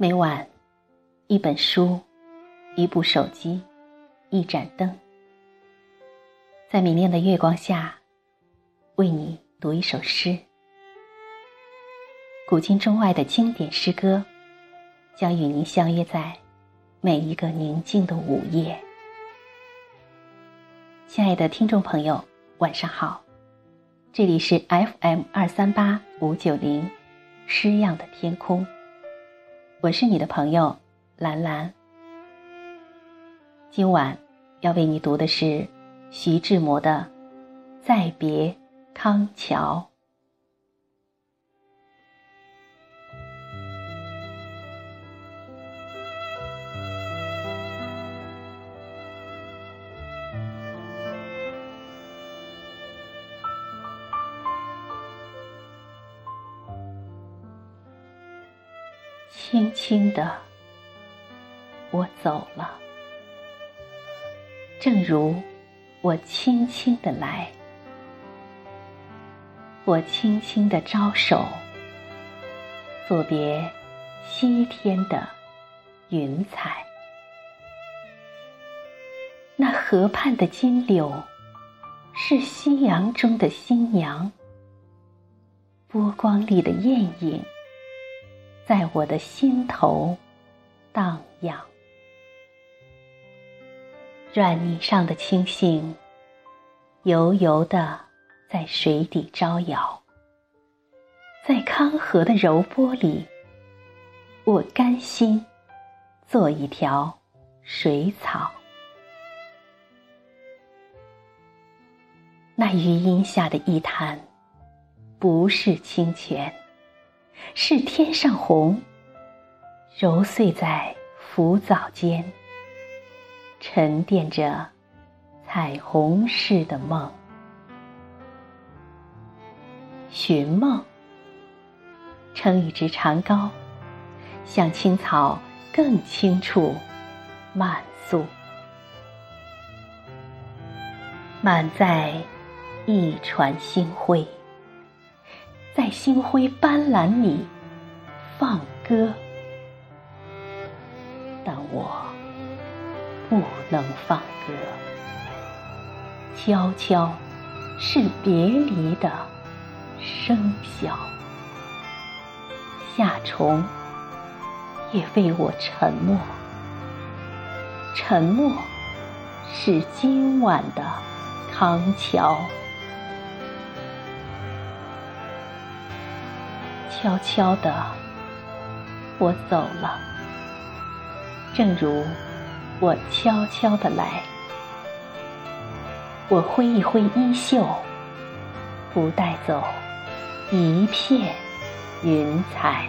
每晚，一本书，一部手机，一盏灯，在明亮的月光下，为你读一首诗。古今中外的经典诗歌，将与您相约在每一个宁静的午夜。亲爱的听众朋友，晚上好，这里是 FM 二三八五九零，诗样的天空。我是你的朋友兰兰。今晚要为你读的是徐志摩的《再别康桥》。轻的，我走了，正如我轻轻的来，我轻轻的招手，作别西天的云彩。那河畔的金柳，是夕阳中的新娘，波光里的艳影。在我的心头荡漾，软泥上的青荇油油的在水底招摇，在康河的柔波里，我甘心做一条水草。那余荫下的一潭，不是清泉。是天上虹，揉碎在浮藻间，沉淀着彩虹似的梦。寻梦，撑一支长篙，向青草更青处漫溯，满载一船星辉。在星辉斑斓里放歌，但我不能放歌。悄悄是别离的笙箫，夏虫也为我沉默。沉默是今晚的康桥。悄悄的，我走了，正如我悄悄的来。我挥一挥衣袖，不带走一片云彩。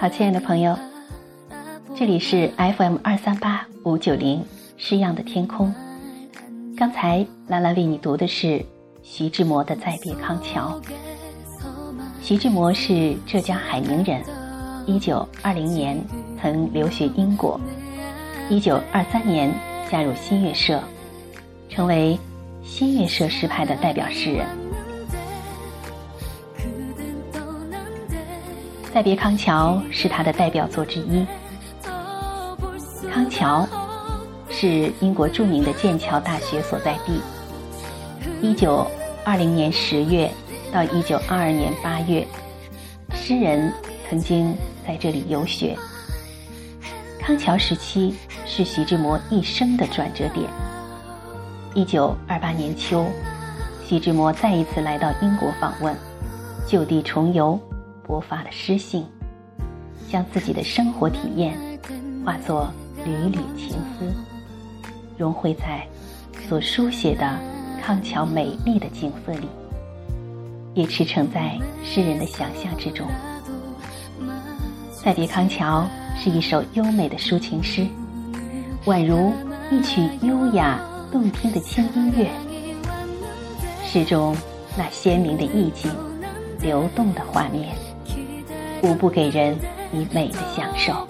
好，亲爱的朋友，这里是 FM 二三八五九零诗样的天空。刚才兰兰为你读的是徐志摩的《再别康桥》。徐志摩是浙江海宁人，一九二零年曾留学英国，一九二三年加入新月社，成为新月社诗派的代表诗人。《再别康桥》是他的代表作之一。康桥是英国著名的剑桥大学所在地。一九二零年十月到一九二二年八月，诗人曾经在这里游学。康桥时期是徐志摩一生的转折点。一九二八年秋，徐志摩再一次来到英国访问，就地重游，勃发了诗性，将自己的生活体验化作缕缕情思，融汇在所书写的康桥美丽的景色里，也驰骋在诗人的想象之中。《再别康桥》是一首优美的抒情诗，宛如一曲优雅动听的轻音乐。诗中那鲜明的意境、流动的画面，无不给人以美的享受。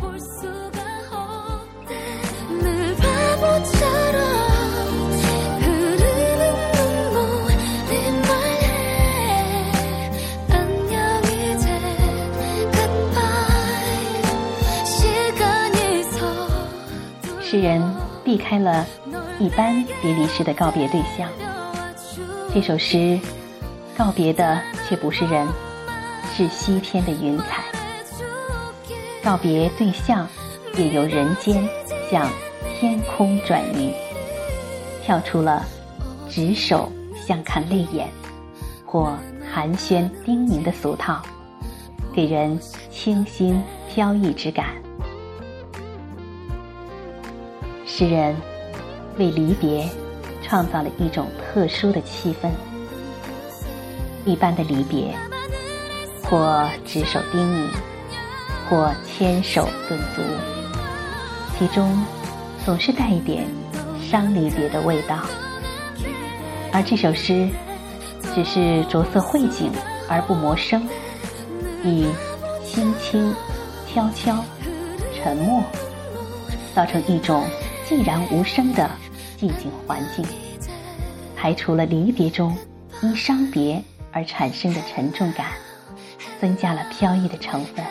诗人避开了一般别离时的告别对象。这首诗告别的却不是人，是西天的云彩。告别对象也由人间向天空转移，跳出了执手相看泪眼或寒暄叮咛的俗套，给人清新飘逸之感。诗人为离别创造了一种特殊的气氛。一般的离别，或执手叮咛，或牵手顿足，其中总是带一点伤离别的味道。而这首诗只是着色绘景而不磨声，以轻轻、悄悄、沉默，造成一种。寂然无声的寂静环境，排除了离别中因伤别而产生的沉重感，增加了飘逸的成分。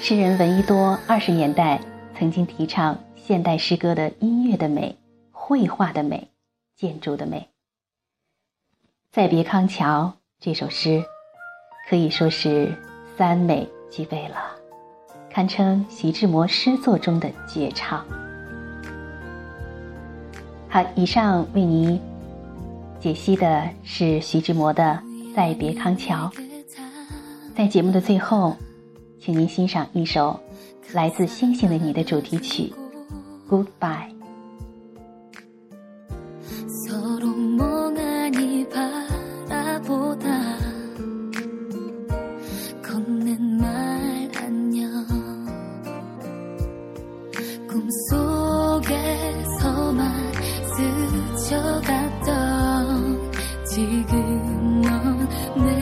诗人闻一多二十年代曾经提倡现代诗歌的音乐的美、绘画的美、建筑的美。《再别康桥》这首诗可以说是三美俱备了。堪称徐志摩诗作中的绝唱。好，以上为您解析的是徐志摩的《再别康桥》。在节目的最后，请您欣赏一首来自《星星的你》的主题曲《Goodbye》。not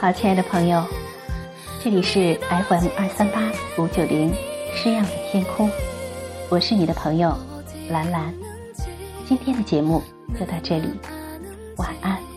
好，亲爱的朋友，这里是 FM 二三八五九零诗样的天空，我是你的朋友兰兰。今天的节目就到这里，晚安。